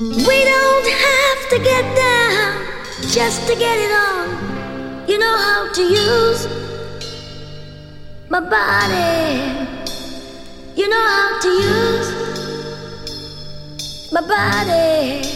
We don't have to get down just to get it on. You know how to use my body. You know how to use my body.